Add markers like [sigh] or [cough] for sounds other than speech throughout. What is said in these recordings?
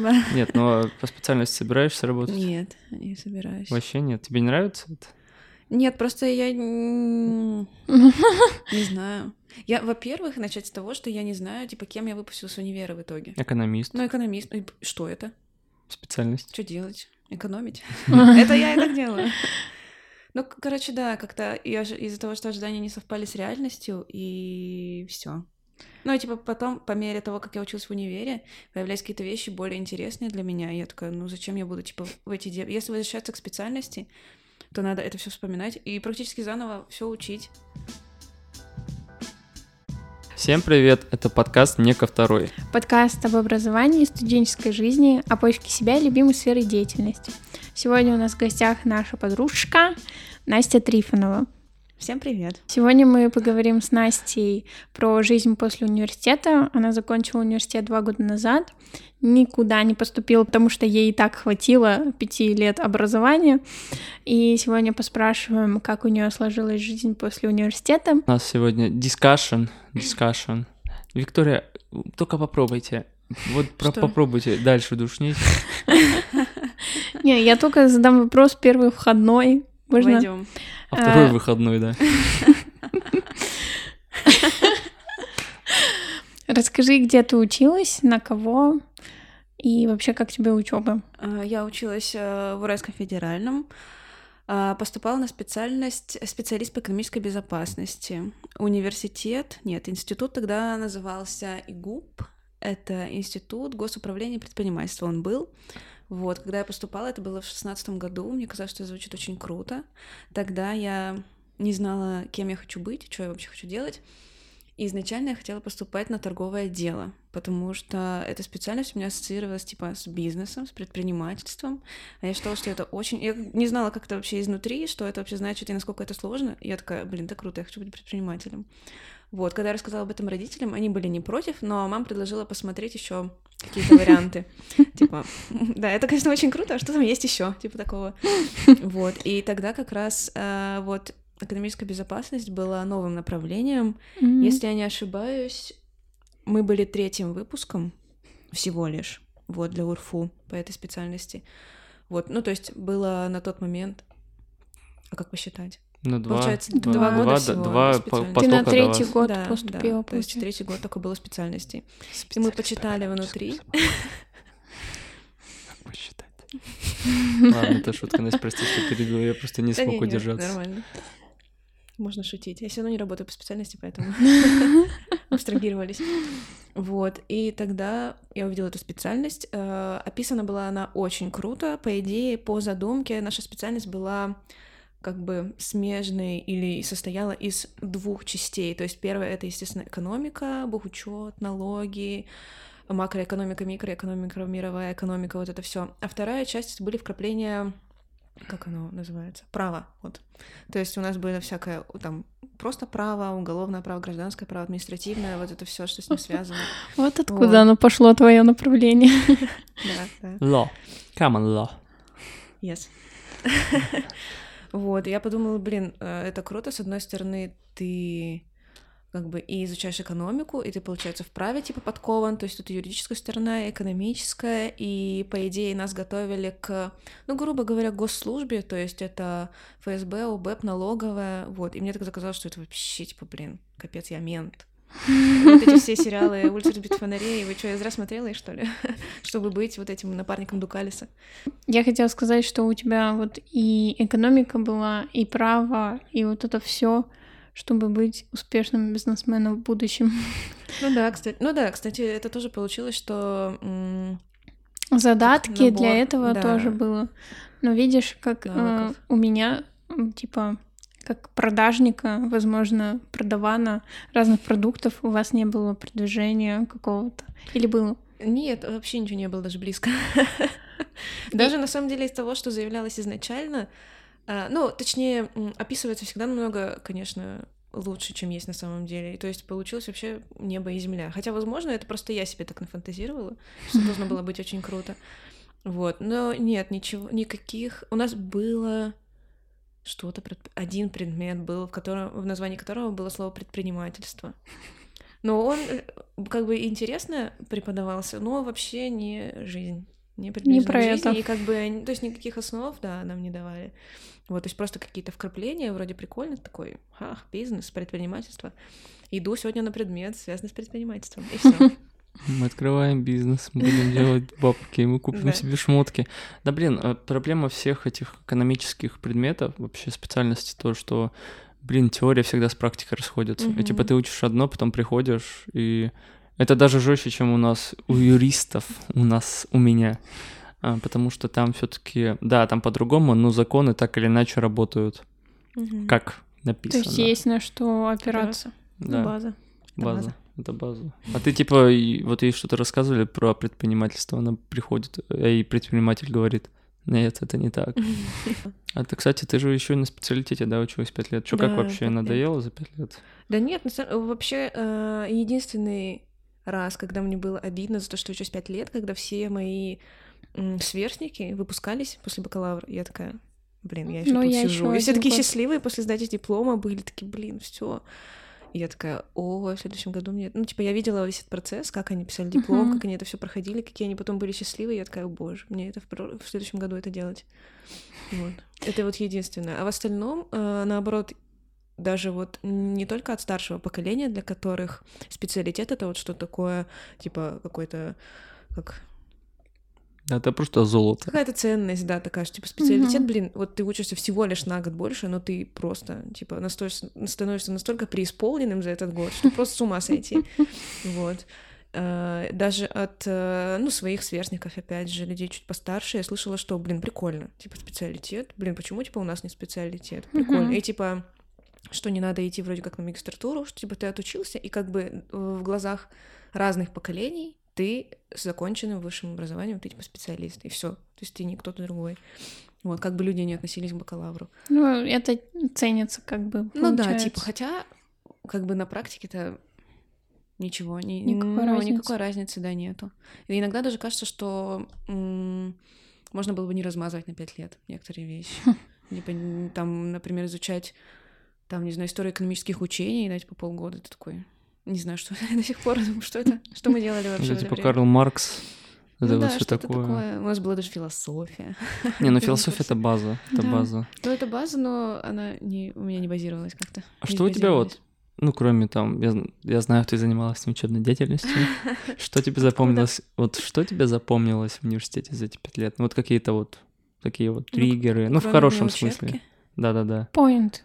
спасибо. Нет, но по специальности собираешься работать? Нет, не собираюсь. Вообще нет. Тебе не нравится это? Нет, просто я не знаю. Я, во-первых, начать с того, что я не знаю, типа, кем я выпустилась с универа в итоге. Экономист. Ну, экономист. Ну, Что это? Специальность. Что делать? Экономить? [laughs] Это я и так делаю. Ну, короче, да, как-то я из-за того, что ожидания не совпали с реальностью, и все. Ну, и типа потом, по мере того, как я училась в универе, появлялись какие-то вещи более интересные для меня. И я такая, ну зачем я буду, типа, в эти... де- Если возвращаться к специальности, то надо это все вспоминать и практически заново все учить. Всем привет, это подкаст «Не ко второй». Подкаст об образовании студенческой жизни, о поиске себя и любимой сферы деятельности. Сегодня у нас в гостях наша подружка Настя Трифонова. Всем привет. Сегодня мы поговорим с Настей про жизнь после университета. Она закончила университет два года назад, никуда не поступила, потому что ей и так хватило пяти лет образования. И сегодня поспрашиваем, как у нее сложилась жизнь после университета. У нас сегодня discussion, discussion. Виктория, только попробуйте. Вот про- Что? попробуйте дальше душнить. [laughs] Не, я только задам вопрос первый входной. Можно? Пойдем. А второй А. выходной, да. [laughs] Расскажи, где ты училась, на кого и вообще как тебе учеба? А, Я училась э, в Уральском федеральном, поступала на специальность специалист по экономической безопасности. Университет, нет, институт тогда назывался ИГУП, это Институт госуправления и предпринимательства он был. Вот, когда я поступала, это было в шестнадцатом году, мне казалось, что это звучит очень круто. Тогда я не знала, кем я хочу быть, что я вообще хочу делать. И изначально я хотела поступать на торговое дело, потому что эта специальность у меня ассоциировалась типа с бизнесом, с предпринимательством. А я считала, что это очень... Я не знала, как это вообще изнутри, что это вообще значит и насколько это сложно. И я такая, блин, это круто, я хочу быть предпринимателем. Вот, когда я рассказала об этом родителям, они были не против, но мама предложила посмотреть еще какие-то [laughs] варианты. Типа, [laughs] да, это, конечно, очень круто, а что там есть еще, типа такого. Вот, и тогда как раз э, вот экономическая безопасность была новым направлением, Мгм. если я не ошибаюсь, мы были третьим выпуском всего лишь, вот, для УРФУ по этой специальности. Вот, ну, то есть было на тот момент... А как посчитать? Ну, два. Получается, два два года два, всего два специальности. Ты на третий год да, поступила, да, то есть третий год только было специальностей. И мы почитали внутри. [laughs] Как посчитать? Ладно, это шутка, Настя, прости, что перебил, я просто не смог удержаться. Нормально. Можно шутить. Я все равно не работаю по специальности, поэтому [laughs] [laughs] абстрагировались. Вот. И тогда я увидела эту специальность. Э, Описана была она очень круто. По идее, по задумке, наша специальность была как бы смежной или состояла из двух частей. То есть первая — это, естественно, экономика, бухучет, налоги, макроэкономика, микроэкономика, мировая экономика, вот это все. А вторая часть — были вкрапления как оно называется? Право, вот. То есть у нас было всякое, там, просто право, уголовное право, гражданское право, административное, вот это все, что с ним связано. [laughs] Вот откуда Вот. оно пошло, твое направление. [laughs] Да, да. Law. Come on, law. Yes. [laughs] Вот, я подумала, блин, э, это круто, с одной стороны, ты как бы и изучаешь экономику, и ты, получается, в праве типа подкован, то есть тут юридическая сторона, экономическая, и, по идее, нас готовили к, ну, грубо говоря, госслужбе, то есть это ФСБ, УБЭП, налоговая, вот, и мне тогда казалось, что это вообще, типа, блин, капец, я мент. Вот эти все сериалы «Улица разбитых фонарей», вы что, я зря смотрела их, что ли? [laughs] Чтобы быть вот этим напарником Дукалиса. Я хотела сказать, что у тебя вот и экономика была, и право, и вот это все, чтобы быть успешным бизнесменом в будущем. Ну да, кстати, ну да, кстати, это тоже получилось, что Задатки набор, для этого да. тоже было. Но видишь, как э, у меня, типа, как продажника, возможно, продавана разных продуктов, у вас не было продвижения какого-то. Или было? нет, вообще ничего не было даже близко. [laughs] Даже на самом деле из того, что заявлялось изначально, ну, точнее, описывается всегда намного, конечно, лучше, чем есть на самом деле. То есть получилось вообще небо и земля. Хотя, возможно, это просто я себе так нафантазировала, что должно было быть очень круто. Вот, но нет, ничего, никаких. У нас было что-то, один предмет был, в котором, в названии которого было слово предпринимательство. Но он э, как бы интересно преподавался, но вообще не жизнь. Не, Не про жизни, это. И как бы, то есть никаких основ, да, нам не давали. Вот, то есть просто какие-то вкрапления, вроде прикольно, такой, ах, бизнес, предпринимательство. Иду сегодня на предмет, связанный с предпринимательством, и все. [laughs] Мы открываем бизнес, мы будем делать [laughs] бабки, мы купим Да. себе шмотки. Да блин, а проблема всех этих экономических предметов, вообще специальности, то, что, блин, теория всегда с практикой расходится. И типа ты учишь одно, потом приходишь, и это даже жестче, чем у нас, у юристов, у нас, у меня. А, потому что там все-таки, да, там по-другому, но законы так или иначе работают, Мгм. как То написано. есть есть на что опираться. Ну, Да. база. Это База. база. Это база. А ты типа, и- вот ей что-то рассказывали про предпринимательство, она приходит, а ей предприниматель говорит, нет, это не так. [laughs] А ты, кстати, ты же еще на специалитете, да, училась пять лет. Что, как Да, вообще, пять лет. надоело за пять лет? Да нет, вообще э, единственный раз, когда мне было обидно за то, что учусь пять лет, когда все мои сверстники выпускались после бакалавра, я такая, блин, я еще Ну, тут я сижу. ещё И все такие год. счастливые после сдачи диплома были, такие, блин, все. И я такая, о, в следующем году мне... Ну, типа, я видела весь этот процесс, как они писали диплом, Мгм. как они это все проходили, какие они потом были счастливы. Я такая, боже, мне это в, в следующем году это делать. Вот. Это вот единственное. А в остальном, э, наоборот, даже вот не только от старшего поколения, для которых специалитет это вот что такое, типа какой-то как Да, это просто золото. какая-то ценность, да, такая, что типа специалитет, Мгм. блин, вот ты учишься всего лишь на год больше, но ты просто типа настоишься- становишься настолько преисполненным за этот год, что просто с ума сойти. Вот. Э, Даже от, э, ну, своих сверстников, опять же, людей чуть постарше, я слышала, что, блин, прикольно, типа, специалитет, блин, почему, типа, у нас не специалитет, прикольно, и, типа, что не надо идти вроде как на магистратуру, что, типа, ты отучился, и как бы э, в глазах разных поколений ты с законченным высшим образованием, ты, типа, специалист, и все, то есть ты не кто-то другой. Вот, как бы люди не относились к бакалавру. Ну, это ценится как бы. Ну да, получается. типа, хотя, как бы на практике-то ничего, ни, Никакой ну, разницы. никакой разницы, да, нету. И иногда даже кажется, что м, можно было бы не размазывать на пять лет некоторые вещи. [laughs] Типа, там, например, изучать, там, не знаю, историю экономических учений, дать по полгода, ты такой, не знаю, что [laughs] до сих пор, [laughs] что это, что мы делали вообще это типа? Карл Маркс, это Ну вот да, все что-то такое. такое. У нас была даже философия. [laughs] Не, ну философия это база, это Да. база. Ну, это база, но она не, у меня не базировалась как-то. А не что у тебя вот, ну, кроме там, я, я знаю, ты занималась учебной деятельностью, что тебе запомнилось, вот что тебе запомнилось в университете за эти пять лет? Ну, вот какие-то вот такие вот Ну, триггеры, ну, в хорошем смысле. Да-да-да. Point.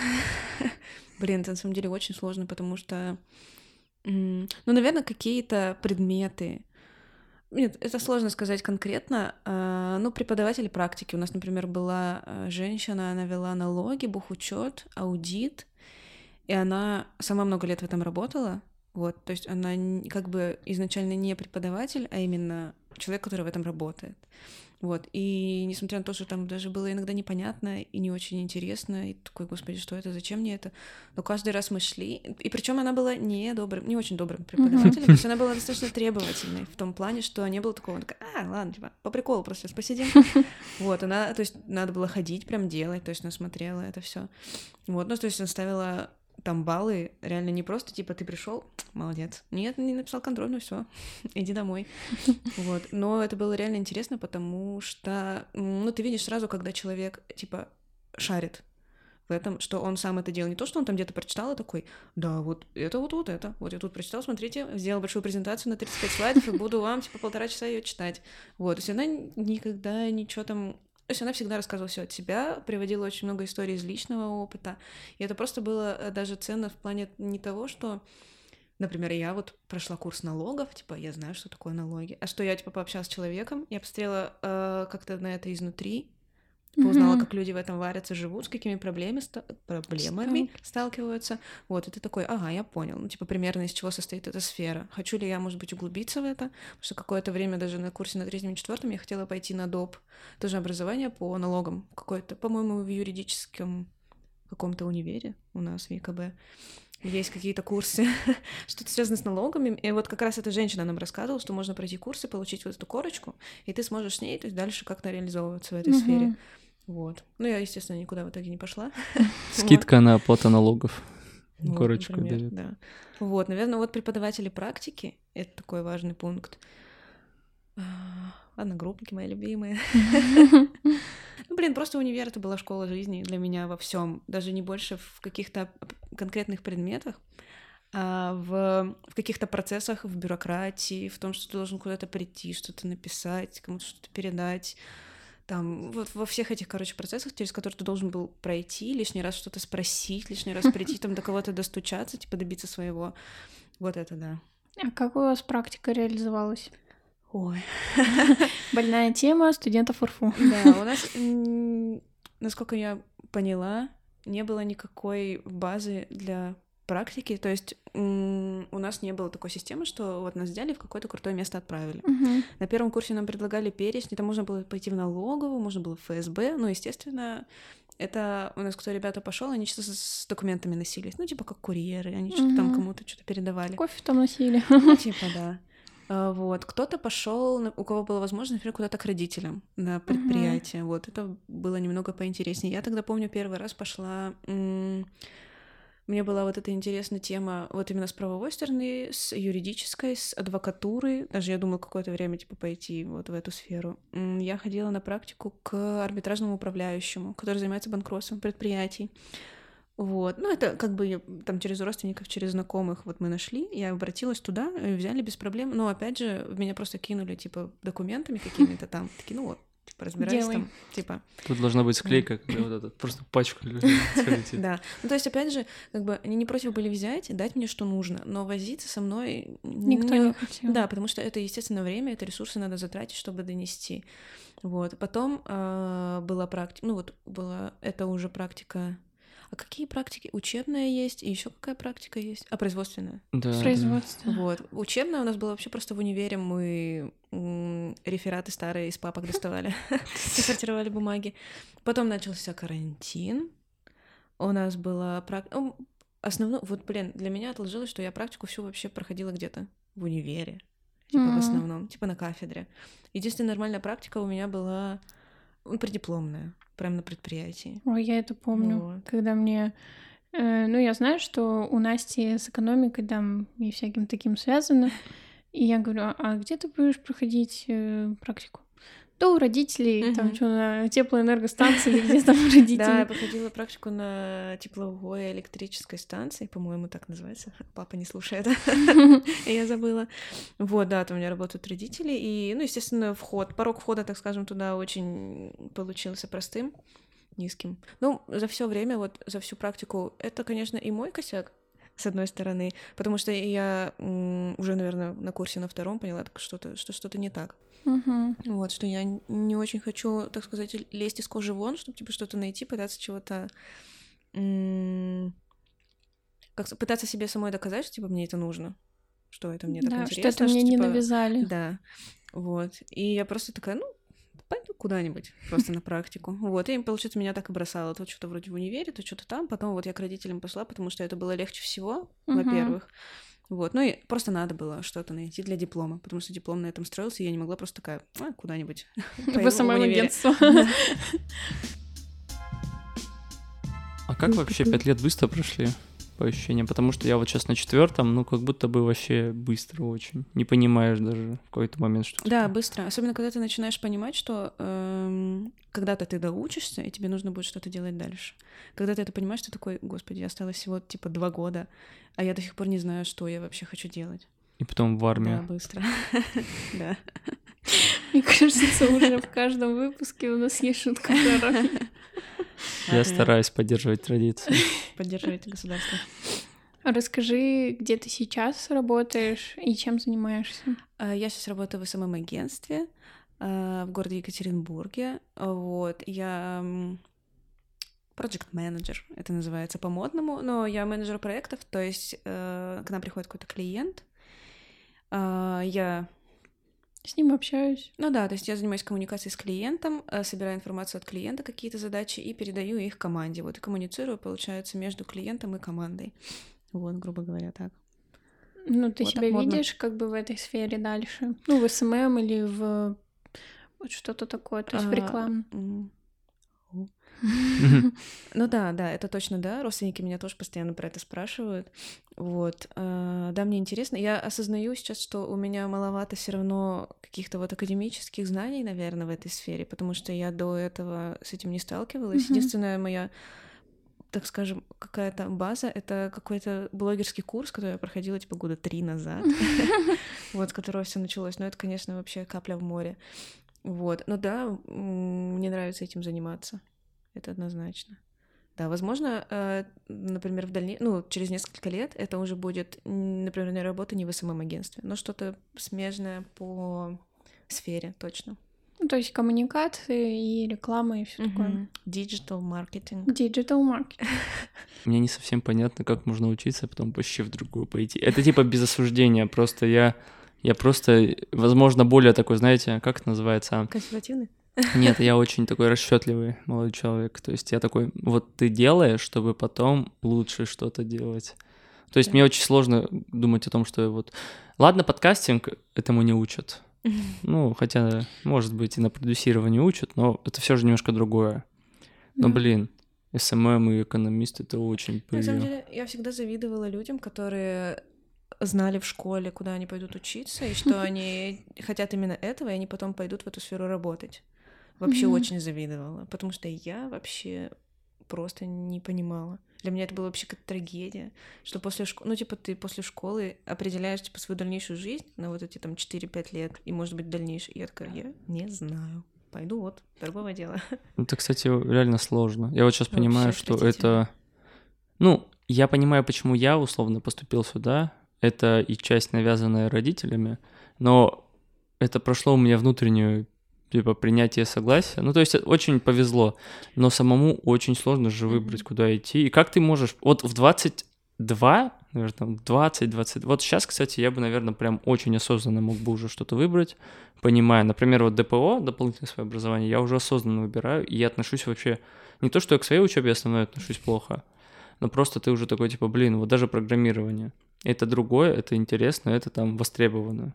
[laughs] Блин, это на самом деле очень сложно, потому что, ну, наверное, какие-то предметы. Нет, это сложно сказать конкретно. а, Ну, преподаватели практики. У нас, например, была а, женщина, она вела налоги, бухучет, аудит, и она сама много лет в этом работала. Вот, то есть она как бы изначально не преподаватель, а именно человек, который в этом работает. Вот, и несмотря на то, что там даже было иногда непонятно и не очень интересно, и такой, господи, что это, зачем мне это? Но каждый раз мы шли, и причем она была не добрым, не очень добрым преподавателем, то есть она была [laughs] достаточно требовательной в том плане, что не было такого, такая, а, ладно, типа, по приколу просто посидим. [laughs] Вот, она, то есть написала было ходить, прям делать, то есть она смотрела это все. Вот, ну, то есть она ставила там баллы реально не просто типа ты пришел, [tsk] молодец. Нет, не написал контроль, ну все, [laughs] иди домой. [laughs] Вот. Но это было реально интересно, потому что, ну, ты видишь сразу, когда человек, типа, шарит в этом, что он сам это делал. Не то, что он там где-то прочитал и такой, да, вот это вот вот это. Вот я тут прочитал, смотрите, сделал большую презентацию на 35 слайдов и буду вам, типа, полтора часа ее читать. Вот. То есть она никогда ничего там... То есть она всегда рассказывала все от себя, приводила очень много историй из личного опыта. И это просто было э, даже ценно в плане не того, что Например, я вот прошла курс налогов, типа, я знаю, что такое налоги. А что я, типа, пообщалась с человеком, я посмотрела э, как-то на это изнутри, узнала, Мгм. как люди в этом варятся, живут, с какими проблемами, ста- проблемами сталкиваются. Вот, и ты такой, ага, я понял. Ну, типа, примерно из чего состоит эта сфера. Хочу ли я, может быть, углубиться в это? Потому что какое-то время даже на курсе на третьем и четвертом я хотела пойти на доп. Тоже образование по налогам. Какое-то, по-моему, в юридическом каком-то универе у нас в ЕКБ. Есть какие-то курсы, [laughs] что-то связано с налогами. И вот как раз эта женщина нам рассказывала, что можно пройти курсы, получить вот эту корочку, и ты сможешь с ней то есть дальше как-то реализовываться в этой Мгм. сфере. Вот. Ну, я, естественно, никуда в итоге не пошла. [laughs] Скидка на оплату налогов. Вот, Корочку например, дают. Да. Вот, наверное, вот преподаватели практики — это такой важный пункт. А, Одногруппники мои любимые. [laughs] Ну, блин, просто универ это была школа жизни для меня во всем, даже не больше в каких-то конкретных предметах, а в, в каких-то процессах, в бюрократии, в том, что ты должен куда-то прийти, что-то написать, кому-то что-то передать. Там, вот во всех этих, короче, процессах, через которые ты должен был пройти, лишний раз что-то спросить, лишний раз прийти, там до кого-то достучаться, типа добиться своего. Вот это да. А как у вас практика реализовалась? Ой. [laughs] Больная тема студентов УРФУ. Да, у нас, насколько я поняла, не было никакой базы для практики, то есть у нас не было такой системы, что вот нас взяли в какое-то крутое место отправили. Мгм. На первом курсе нам предлагали перечни, там можно было пойти в налоговую, можно было в ФСБ, но, естественно, это у нас кто ребята пошел, они что-то с документами носились, ну, типа как курьеры, они что-то там кому-то что-то передавали. Кофе там носили. Ну, [laughs] типа, да. А, Вот. Кто-то пошел, у кого была возможность, например, куда-то к родителям на предприятие. Вот. Это было немного поинтереснее. Я тогда помню, первый раз пошла... Мне была вот эта интересная тема вот именно с правовой стороны, с юридической, с адвокатуры. Даже я думала какое-то время, типа, пойти вот в эту сферу. Я ходила на практику к арбитражному управляющему, который занимается банкротством предприятий. Вот. Ну, это как бы там через родственников, через знакомых вот мы нашли. Я обратилась туда, взяли без проблем. Но опять же, меня просто кинули, типа, документами какими-то там. Такие, ну вот, типа, разбирайся Делай. там. Типа, Тут должна быть склейка, когда вот этот просто пачку да. Ну, то есть, опять же, как бы они не против были взять и дать мне, что нужно. Но возиться со мной... Никто не- не хотел. Да, потому что это, естественно, время, это ресурсы надо затратить, чтобы донести. Вот. Потом а, была практика, ну вот была, это уже практика. А какие практики? Учебная есть, и еще какая практика есть? А производственная. Да, да. Производство. Вот. Учебная у нас была вообще просто в универе. Мы рефераты старые из папок доставали, [laughs] и сортировали бумаги. Потом начался карантин. У нас была практика... Основную... Вот, блин, для меня отложилось, что я практику всю вообще проходила где-то в универе. Типа в Мгм. основном, типа на кафедре. Единственная нормальная практика у меня была ну, преддипломная, прям на предприятии. Ой, я это помню, Вот. когда мне... э, ну, я знаю, что у Насти с экономикой там и всяким таким связано. И я говорю, а- а где ты будешь проходить э, практику? Да у родителей, там Мгм. что, на теплоэнергостанции, где там [laughs] родители. Да, я проходила практику на тепловой электрической станции, по-моему, так называется. Папа не слушает. [laughs] Я забыла. Вот, да, там у меня работают родители. И, ну, естественно, вход, порог входа, так скажем, туда очень получился простым, низким. Ну, за все время, вот за всю практику, это, конечно, и мой косяк, с одной стороны, потому что я уже, наверное, на курсе на втором поняла, что-то, что что-то не так. Мгм. Вот, что я не очень хочу, так сказать, лезть из кожи вон, чтобы, типа, что-то найти, пытаться чего-то... Как пытаться себе самой доказать, что, типа, мне это нужно, что это мне так Да, интересно. что это мне не типа, навязали. Да, вот. И я просто такая, ну, пойду куда-нибудь просто на практику. Вот, и, получается, меня так и бросало. То что-то вроде в универе, то что-то там. Потом вот я к родителям пошла, потому что это было легче всего, во-первых. Вот, ну и просто надо было что-то найти для диплома, потому что диплом на этом строился, и я не могла просто такая, а, куда-нибудь. [laughs] SMM универе». агентство. [laughs] А как вообще пять лет быстро прошли? По ощущениям, потому что я вот сейчас на четвертом, ну как будто бы вообще быстро очень. Не понимаешь даже в какой-то момент, что Да, такое. быстро. Особенно, когда ты начинаешь понимать, что эм, когда-то ты доучишься, и тебе нужно будет что-то делать дальше. Когда ты это понимаешь, ты такой, господи, осталось всего типа два года, а я до сих пор не знаю, что я вообще хочу делать. И потом в Да, армию. быстро. [laughs] Да. Мне кажется, уже в каждом выпуске у нас есть шутка про армию. [laughs] Я стараюсь поддерживать традиции. [laughs] Поддерживать государство. Расскажи, где ты сейчас работаешь и чем занимаешься? А, Я сейчас работаю в СММ-агентстве а, в городе Екатеринбурге. Вот. Я project manager это называется по-модному, но я менеджер проектов, то есть э, к нам приходит какой-то клиент, а, я С ним общаюсь. Ну да, то есть я занимаюсь коммуникацией с клиентом, э, собираю информацию от клиента, какие-то задачи, и передаю их команде. Вот, и коммуницирую, получается, между клиентом и командой. Вот, грубо говоря, так. Ну, ты Вот себя видишь как бы в этой сфере дальше? Ну, в SMM или в вот что-то такое, то есть в А, рекламу. М. [laughs] Ну да, да, это точно да. Родственники меня тоже постоянно про это спрашивают. Вот. А, да, мне интересно. Я осознаю сейчас, что у меня маловато все равно каких-то вот академических знаний, наверное, в этой сфере, потому что я до этого с этим не сталкивалась. Единственная моя так скажем, какая-то база, это какой-то блогерский курс, который я проходила типа года три назад, [laughs] вот, с которого все началось. Но это, конечно, вообще капля в море. Вот. Но да, мне нравится этим заниматься. Это однозначно. Да, возможно, э, например, в дальнейшем, ну, через несколько лет это уже будет, например, работа не в СММ-агентстве, но что-то смежное по сфере, точно. Ну, то есть коммуникации и реклама и все mm-hmm. такое. Digital маркетинг. Digital маркетинг. [laughs] Мне не совсем понятно, как можно учиться, а потом вообще в другую пойти. Это типа без осуждения, просто я... Я просто, возможно, более такой, знаете, как это называется? Консервативный? Нет, я очень такой расчетливый молодой человек. То есть я такой, вот ты делаешь, чтобы потом лучше что-то делать. То есть да. мне очень сложно думать о том, что вот... Ладно, подкастинг этому не учат. [laughs] Ну, хотя, может быть, и на продюсирование учат, но это все же немножко другое. Но, блин, SMM и экономист — это очень... На самом деле, я всегда завидовала людям, которые знали в школе, куда они пойдут учиться, и что они хотят именно этого, и они потом пойдут в эту сферу работать. Вообще очень завидовала, потому что я вообще просто не понимала. Для меня это было вообще как трагедия, что после школы, ну, типа, ты после школы определяешь, типа, свою дальнейшую жизнь на вот эти, там, 4-5 лет, и, может быть, дальнейшую. И я такая, я не знаю. Пойду вот, другого дела. [laughs] Это, кстати, реально сложно. Я вот сейчас вообще понимаю, что это... Ну, я понимаю, почему я условно поступил сюда. Это и часть, навязанная родителями, но это прошло у меня внутреннюю типа принятие согласия. Ну, то есть очень повезло, но самому очень сложно же выбрать, куда идти. И как ты можешь... Вот в 22, наверное, 20, 20... Вот сейчас, кстати, я бы, наверное, прям очень осознанно мог бы уже что-то выбрать, понимая. Например, вот ДПО, дополнительное свое образование, я уже осознанно выбираю, и я отношусь вообще... Не то, что я к своей учебе основной отношусь плохо, но просто ты уже такой, типа, блин, вот даже программирование. Это другое, это интересно, это там востребовано.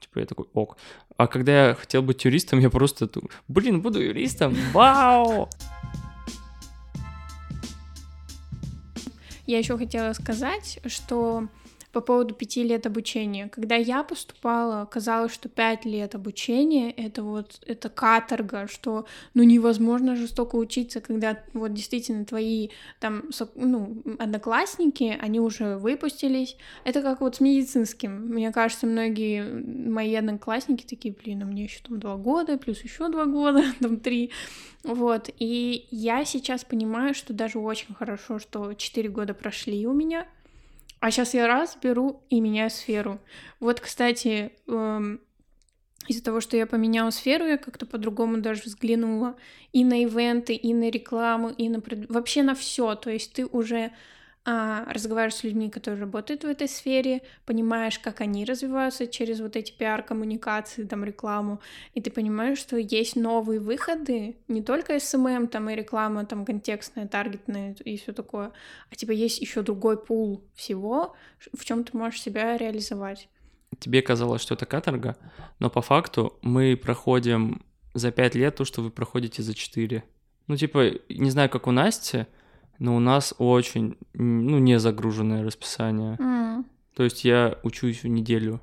Типа я такой, ок. А когда я хотел быть юристом, я просто, блин, буду юристом, вау! Я еще хотела сказать, что по поводу пяти лет обучения. Когда я поступала, казалось, что пять лет обучения — это вот это каторга, что ну невозможно жестоко учиться, когда вот действительно твои там ну, одноклассники, они уже выпустились. Это как вот с медицинским. Мне кажется, многие мои одноклассники такие, блин, а мне еще там два года, плюс еще два года, [laughs] там три. Вот, и я сейчас понимаю, что даже очень хорошо, что четыре года прошли у меня, а сейчас я раз беру и меняю сферу. Вот, кстати, эм, из-за того, что я поменяла сферу, я как-то по-другому даже взглянула и на ивенты, и на рекламу, и на вообще на все. То есть ты уже разговариваешь с людьми, которые работают в этой сфере, понимаешь, как они развиваются через вот эти пиар-коммуникации, там, рекламу, и ты понимаешь, что есть новые выходы, не только SMM, там, и реклама, там, контекстная, таргетная и все такое, а типа есть еще другой пул всего, в чем ты можешь себя реализовать. Тебе казалось, что это каторга, но по факту мы проходим за пять лет то, что вы проходите за четыре. Ну, типа, не знаю, как у Насти, но у нас очень, ну, не загруженное расписание. Mm. То есть я учусь в неделю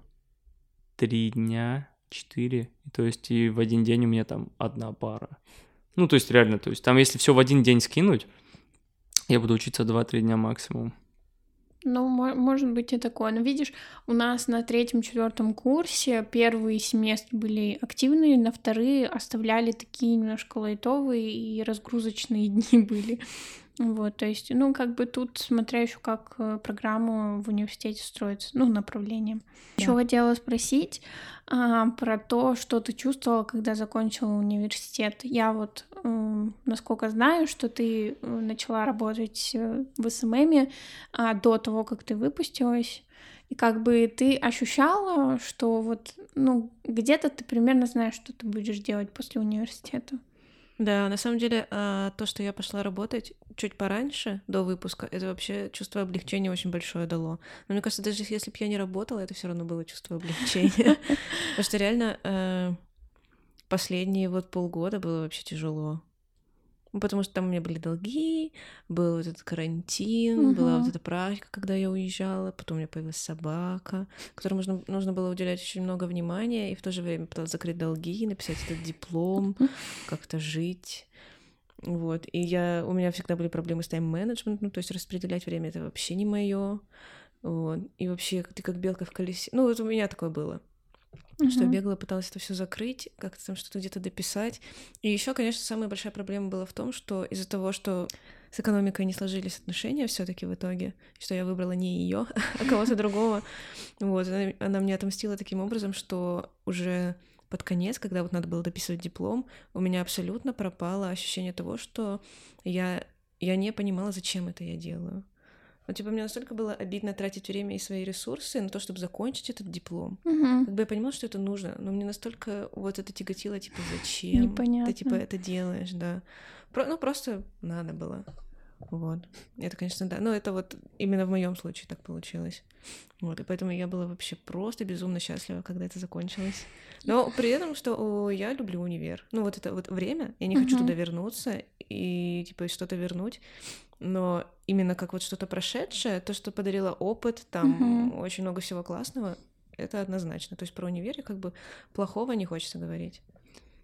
три дня, четыре, то есть и в один день у меня там одна пара. Ну, то есть реально, то есть там если все в один день скинуть, я буду учиться 2-3 дня максимум. Ну, может быть и такое. Но видишь, у нас на третьем-четвертом курсе первые семестры были активные, на вторые оставляли такие немножко лайтовые и разгрузочные [laughs] дни были. Вот, то есть, ну, как бы тут, смотря еще как э, программу в университете строится, ну, направление. Да. Еще хотела спросить а, про то, что ты чувствовала, когда закончила университет. Я вот, э, насколько знаю, что ты э, начала работать э, в СММе а, до того, как ты выпустилась. И как бы ты ощущала, что вот, ну, где-то ты примерно знаешь, что ты будешь делать после университета? Да, на самом деле, а, то, что я пошла работать чуть пораньше, до выпуска, это вообще чувство облегчения очень большое дало. Но мне кажется, даже если бы я не работала, это все равно было чувство облегчения. [laughs] Потому что реально э, последние вот полгода было вообще тяжело. Потому что там у меня были долги, был вот этот карантин, была вот эта практика, когда я уезжала, потом у меня появилась собака, которой нужно, нужно было уделять очень много внимания, и в то же время пыталась закрыть долги, написать этот диплом, [laughs] как-то жить. Вот. И я, у меня всегда были проблемы с тайм-менеджментом, ну, то есть распределять время это вообще не мое. Вот. И вообще, ты как белка в колесе. Ну, вот у меня такое было. Uh-huh. Что я бегала, пыталась это все закрыть, как-то там что-то где-то дописать. И еще, конечно, самая большая проблема была в том, что из-за того, что с экономикой не сложились отношения все-таки в итоге, что я выбрала не ее, а кого-то [laughs] другого. Вот, она, она мне отомстила таким образом, что уже под конец, когда вот надо было дописывать диплом, у меня абсолютно пропало ощущение того, что я, я не понимала, зачем это я делаю. Ну, типа, мне настолько было обидно тратить время и свои ресурсы на то, чтобы закончить этот диплом. Угу. Как бы я понимала, что это нужно, но мне настолько вот это тяготило, типа, зачем Непонятно. ты, типа, это делаешь, да. Про, ну, просто надо было. Вот. Это, конечно, да. Но это вот именно в моем случае так получилось. Вот. И поэтому я была вообще просто безумно счастлива, когда это закончилось. Но при этом, что о, я люблю универ. Ну, вот это вот время, я не uh-huh. хочу туда вернуться и, типа, что-то вернуть но именно как вот что-то прошедшее, то, что подарило опыт, там угу. очень много всего классного, это однозначно. То есть про универ как бы плохого не хочется говорить.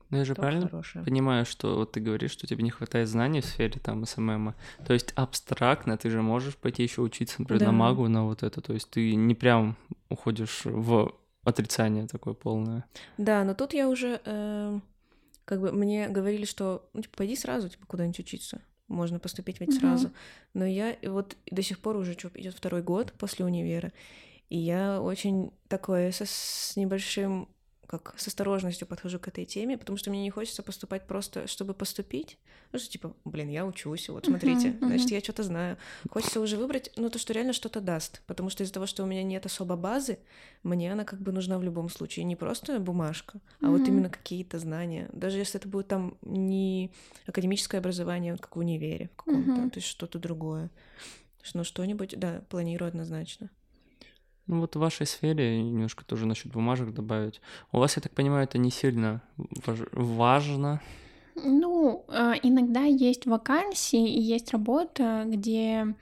Ну, я же правильно хорошее. понимаю, что вот ты говоришь, что тебе не хватает знаний в сфере там СММа. То есть абстрактно ты же можешь пойти еще учиться, например, да. на магу, на вот это. То есть ты не прям уходишь в отрицание такое полное. Да, но тут я уже э, как бы мне говорили, что ну, типа, пойди сразу типа куда-нибудь учиться можно поступить ведь угу. сразу. Но я вот до сих пор уже идет второй год после универа, и я очень такое со, с небольшим как с осторожностью подхожу к этой теме, потому что мне не хочется поступать просто, чтобы поступить. Ну, что типа, блин, я учусь, вот смотрите, uh-huh, uh-huh. значит, я что-то знаю. Хочется уже выбрать, ну, то, что реально что-то даст, потому что из-за того, что у меня нет особо базы, мне она как бы нужна в любом случае. Не просто бумажка, а uh-huh. вот именно какие-то знания. Даже если это будет там не академическое образование, как в универе в каком-то, uh-huh. то есть что-то другое. Ну, что-нибудь, да, планирую однозначно. Ну вот в вашей сфере немножко тоже насчет бумажек добавить. У вас, я так понимаю, это не сильно важ... важно. Ну, а, иногда есть вакансии и есть работа, где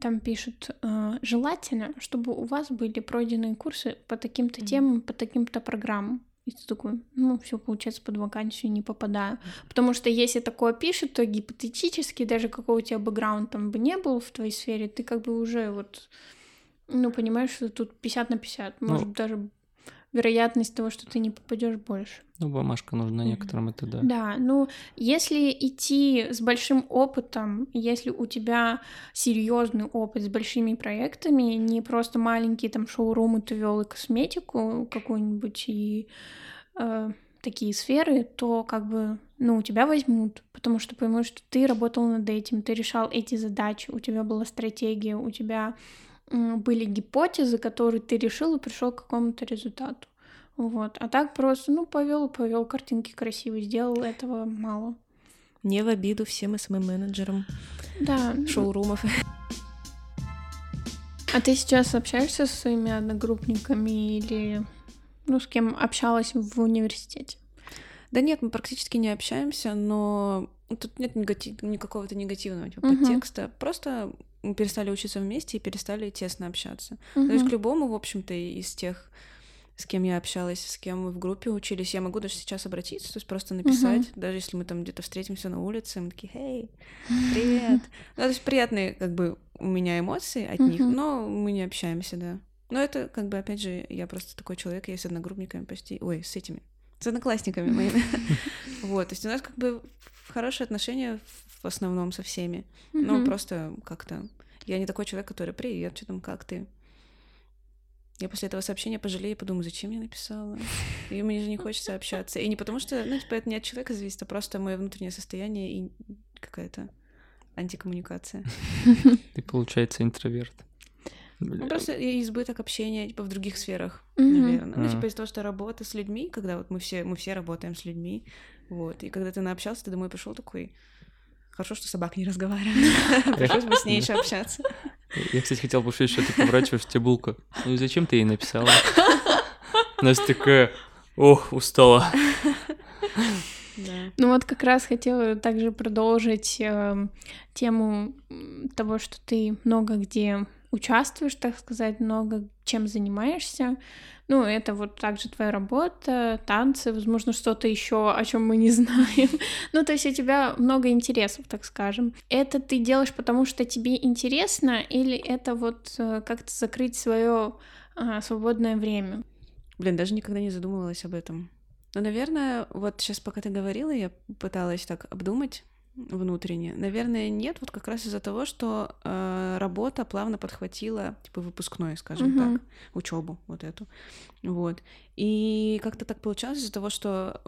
там пишут а, желательно, чтобы у вас были пройденные курсы по таким-то mm-hmm. темам, по таким-то программам. И ты такой, ну, все получается под вакансию не попадаю. Потому что если такое пишут, то гипотетически, даже какой у тебя бэкграунд там бы не был в твоей сфере, ты как бы уже вот ну, понимаешь, что тут 50 на 50. Ну, Может, даже вероятность того, что ты не попадешь больше. Ну, бумажка нужна некоторым, это да. Да, ну, если идти с большим опытом, если у тебя серьезный опыт с большими проектами, не просто маленькие там шоурумы ты вел и косметику какую-нибудь и э, такие сферы, то как бы, ну, тебя возьмут, потому что поймут, что ты работал над этим, ты решал эти задачи, у тебя была стратегия, у тебя были гипотезы, которые ты решил и пришел к какому-то результату. Вот. А так просто, ну, повел, повел картинки красивые, сделал этого мало. Не в обиду всем СММ-менеджерам да. шоурумов. А ты сейчас общаешься со своими одногруппниками или ну, с кем общалась в университете? Да нет, мы практически не общаемся, но тут нет негатив... никакого-то негативного типа, uh-huh. подтекста. Просто перестали учиться вместе и перестали тесно общаться. Uh-huh. То есть к любому, в общем-то, из тех, с кем я общалась, с кем мы в группе учились, я могу даже сейчас обратиться, то есть просто написать, uh-huh. даже если мы там где-то встретимся на улице, мы такие, «Эй, привет!» [laughs] ну, То есть приятные, как бы, у меня эмоции от uh-huh. них, но мы не общаемся, да. Но это, как бы, опять же, я просто такой человек, я с одногруппниками почти... Ой, с этими, с одноклассниками моими. [laughs] [laughs] Вот, то есть у нас как бы хорошие отношения в основном со всеми. Но просто как-то... Я не такой человек, который «Привет, что там, как ты?» Я после этого сообщения пожалею и подумаю, зачем я написала? И мне же не хочется общаться. И не потому что, ну, типа, это не от человека зависит, а просто мое внутреннее состояние и какая-то антикоммуникация. Ты, получается, интроверт. Ну, просто избыток общения, типа, в других сферах, наверное. Ну, типа, из-за того, что работа с людьми, когда вот мы все, мы все работаем с людьми, вот, и когда ты наобщался, ты домой пришел такой, Хорошо, что собака не разговаривает. [laughs] [laughs] Пришлось бы с ней еще общаться. Я, кстати, хотел пошутить, что ты поворачиваешь тебе булку. Ну и зачем ты ей написала? Настя такая, ох, устала. [laughs] Да. Ну вот как раз хотела также продолжить э, тему того, что ты много где участвуешь, так сказать, много чем занимаешься. Ну, это вот также твоя работа, танцы, возможно, что-то еще, о чем мы не [laughs] знаем. ну, то есть у тебя много интересов, так скажем. Это ты делаешь, потому что тебе интересно, или это вот э, как-то закрыть свое а, свободное время? Блин, даже никогда не задумывалась об этом. Но, наверное, вот сейчас, пока ты говорила, я пыталась так обдумать внутренне. Наверное, нет, вот как раз из-за того, что э, работа плавно подхватила, типа, выпускной, скажем Мгм. так, учебу вот эту. Вот. И как-то так получалось из-за того, что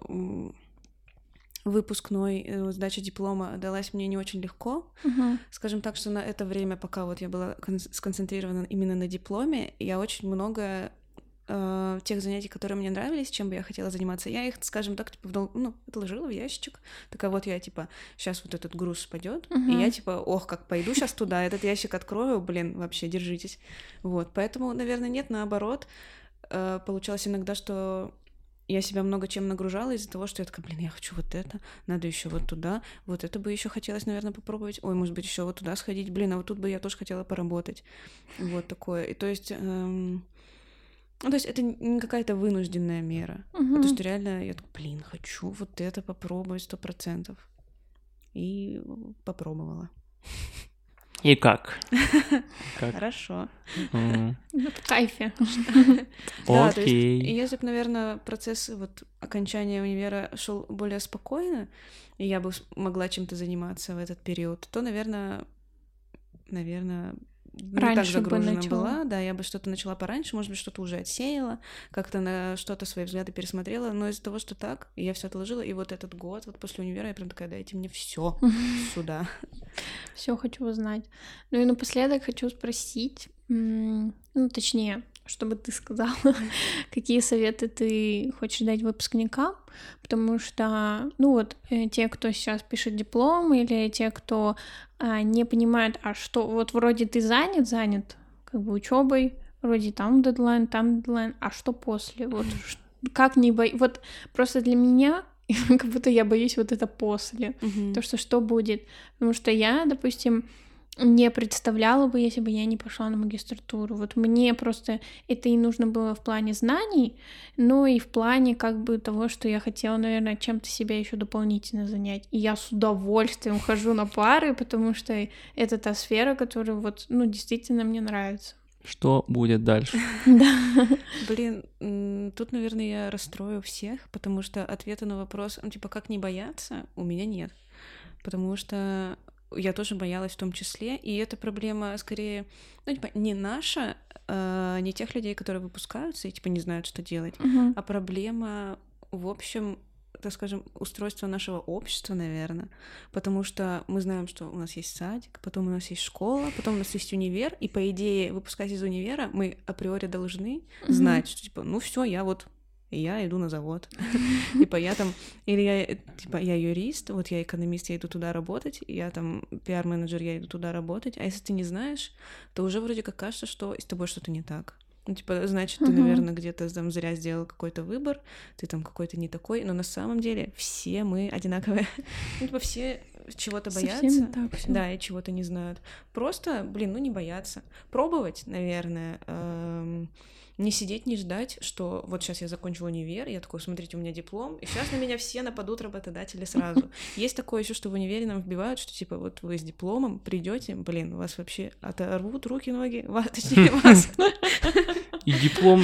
выпускной э, сдача диплома далась мне не очень легко. Мгм. Скажем так, что на это время, пока вот я была кон- сконцентрирована именно на дипломе, я очень много э, тех занятий, которые мне нравились, чем бы я хотела заниматься, я их, скажем так, типа, вдол- ну, отложила в ящичек. Такая вот я, типа, сейчас вот этот груз спадет, и Мгм. я, типа, ох, как пойду сейчас туда, этот ящик открою, блин, вообще, держитесь. Вот, поэтому, наверное, нет, наоборот, Э, получалось иногда, что я себя много чем нагружала из-за того, что я такая, блин, я хочу вот это, надо еще вот туда, вот это бы еще хотелось, наверное, попробовать, ой, может быть, еще вот туда сходить, блин, а вот тут бы я тоже хотела поработать. Вот такое. И то есть, эм, ну, то есть это не какая-то вынужденная мера. Мгм. Потому что реально я так, блин, хочу вот это попробовать сто процентов. И попробовала. И как? [laughs] Как? Хорошо. Ну, В кайфе. [laughs] [laughs] Да, то есть, Окей. если бы, наверное, процесс вот окончания универа шел более спокойно, и я бы могла чем-то заниматься в этот период, то, наверное, наверное, не так Раньше бы загружена начала. была, да, я бы что-то начала пораньше, может быть, что-то уже отсеяла, как-то на что-то свои взгляды пересмотрела, но из-за того, что так, я все отложила, и вот этот год, вот после универа, я прям такая, дайте мне все [laughs] сюда. Все хочу узнать. Ну и напоследок хочу спросить, ну точнее, чтобы ты сказала, [laughs] какие советы ты хочешь дать выпускникам, потому что, ну вот, э, те, кто сейчас пишет диплом, или те, кто а, не понимают, а что, вот вроде ты занят, занят как бы учебой, вроде там дедлайн, там дедлайн, а что после? Вот как не бои... Вот просто для меня [laughs] как будто я боюсь вот это после. То, что что будет. Потому что я, допустим, не представляла бы, если бы я не пошла на магистратуру. Вот мне просто это и нужно было в плане знаний, но и в плане как бы того, что я хотела, наверное, чем-то себя еще дополнительно занять. И я с удовольствием хожу на пары, потому что это та сфера, которая вот, ну, действительно мне нравится. Что будет дальше? [laughs] Да. Блин, тут, наверное, я расстрою всех, потому что ответа на вопрос, ну, типа, как не бояться, у меня нет. Потому что я тоже боялась в том числе, и эта проблема скорее, ну, типа, не наша, а, не тех людей, которые выпускаются и, типа, не знают, что делать, Мгм. а проблема, в общем, так скажем, устройства нашего общества, наверное, потому что мы знаем, что у нас есть садик, потом у нас есть школа, потом у нас есть универ, и по идее, выпускаясь из универа, мы априори должны Мгм. знать, что типа, ну все, я вот я иду на завод. [laughs] Типа я там, или я, типа, я юрист, вот я экономист, я иду туда работать, я там пиар-менеджер, я иду туда работать, а если ты не знаешь, то уже вроде как кажется, что с тобой что-то не так. Ну, типа, значит, ты, наверное, где-то там зря сделал какой-то выбор, ты там какой-то не такой, но на самом деле все мы одинаковые. [laughs] Ну, типа, все чего-то боятся. так всё. Да, и чего-то не знают. Просто, блин, ну не бояться. Пробовать, наверное. Не сидеть, не ждать, что вот сейчас я закончила универ, я такой, смотрите, у меня диплом, и сейчас на меня все нападут работодатели сразу. [laughs] Есть такое еще, что в универе нам вбивают, что типа вот вы с дипломом придете, блин, вас вообще оторвут руки, ноги, вас, [laughs] точнее, [laughs] вас. И диплом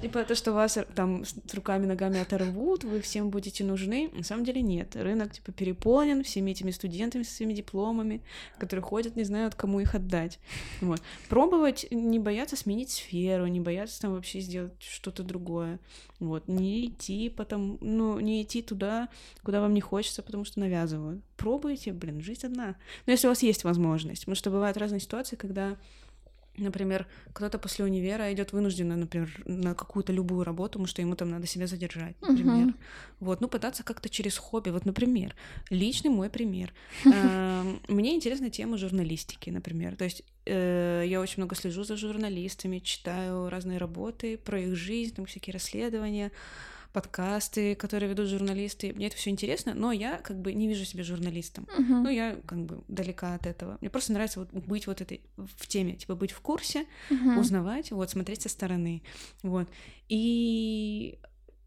Типа то, что вас там с руками, ногами оторвут, вы всем будете нужны. На самом деле нет. Рынок типа переполнен всеми этими студентами со своими дипломами, которые ходят, не знают, кому их отдать. Вот. Пробовать, не бояться сменить сферу, не бояться там вообще сделать что-то другое. Вот. Не идти потом, ну, не идти туда, куда вам не хочется, потому что навязывают. Пробуйте, блин, жизнь одна. Но если у вас есть возможность, потому что бывают разные ситуации, когда Например, кто-то после универа идет вынужденно, например, на какую-то любую работу, потому что ему там надо себя задержать, например. Мгм. Вот, ну, пытаться как-то через хобби. Вот, например, личный мой пример. [laughs] Эм, Мне интересна тема журналистики, например. То есть э, я очень много слежу за журналистами, читаю разные работы про их жизнь, там всякие расследования. Подкасты, которые ведут журналисты. Мне это все интересно, но я как бы не вижу себя журналистом. Мгм. Ну, я как бы далека от этого. Мне просто нравится вот быть вот этой в теме, типа быть в курсе, Мгм. узнавать, вот, смотреть со стороны. Вот. И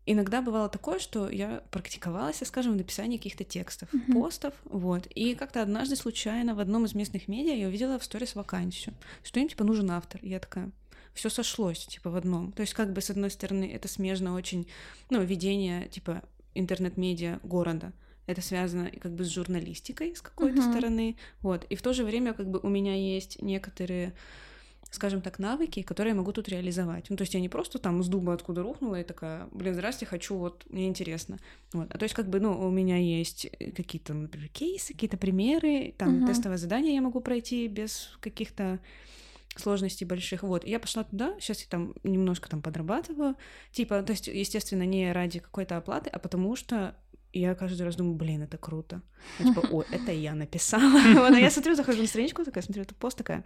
иногда бывало такое, что я практиковалась, скажем, в написании каких-то текстов, Мгм. постов, вот. И как-то однажды случайно в одном из местных медиа я увидела в сторис вакансию, что им, типа, нужен автор. И я такая, все сошлось, типа, в одном. То есть, как бы, с одной стороны, это смежно очень, ну, ведение, типа, интернет-медиа города. Это связано как бы с журналистикой с какой-то Мгм. стороны, вот. И в то же время, как бы, у меня есть некоторые скажем так, навыки, которые я могу тут реализовать. Ну, то есть я не просто там с дуба откуда рухнула и такая, блин, здрасте, хочу, вот, мне интересно. Вот. А то есть как бы, ну, у меня есть какие-то, например, кейсы, какие-то примеры, там, Мгм. тестовое задание я могу пройти без каких-то сложностей больших. Вот, я пошла туда, сейчас я там немножко там подрабатываю, типа, то есть, естественно, не ради какой-то оплаты, а потому что я каждый раз думаю, блин, это круто. Ну, типа, о, это я написала. [laughs] Я смотрю, захожу на страничку, такая, смотрю, это пост, такая,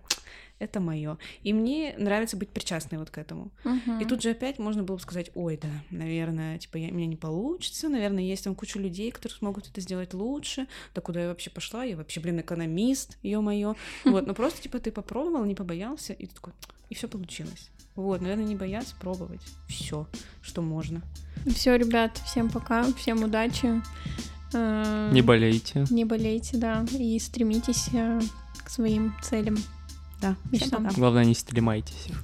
это мое. И мне нравится быть причастной вот к этому. Мгм. И тут же опять можно было бы сказать, ой, да, наверное, типа, я, меня не получится, наверное, есть там куча людей, которые смогут это сделать лучше, да куда я вообще пошла, я вообще, блин, экономист, ё-моё. [laughs] Вот, ну просто, типа, ты попробовал, не побоялся, и ты такой, и все получилось. Вот, наверное, не бояться, пробовать все, что можно. Все, ребят, всем пока, всем удачи. Э, Не болейте. Не болейте, да, и стремитесь э, к своим целям. Да, всем пока. Главное, не стремайтесь их.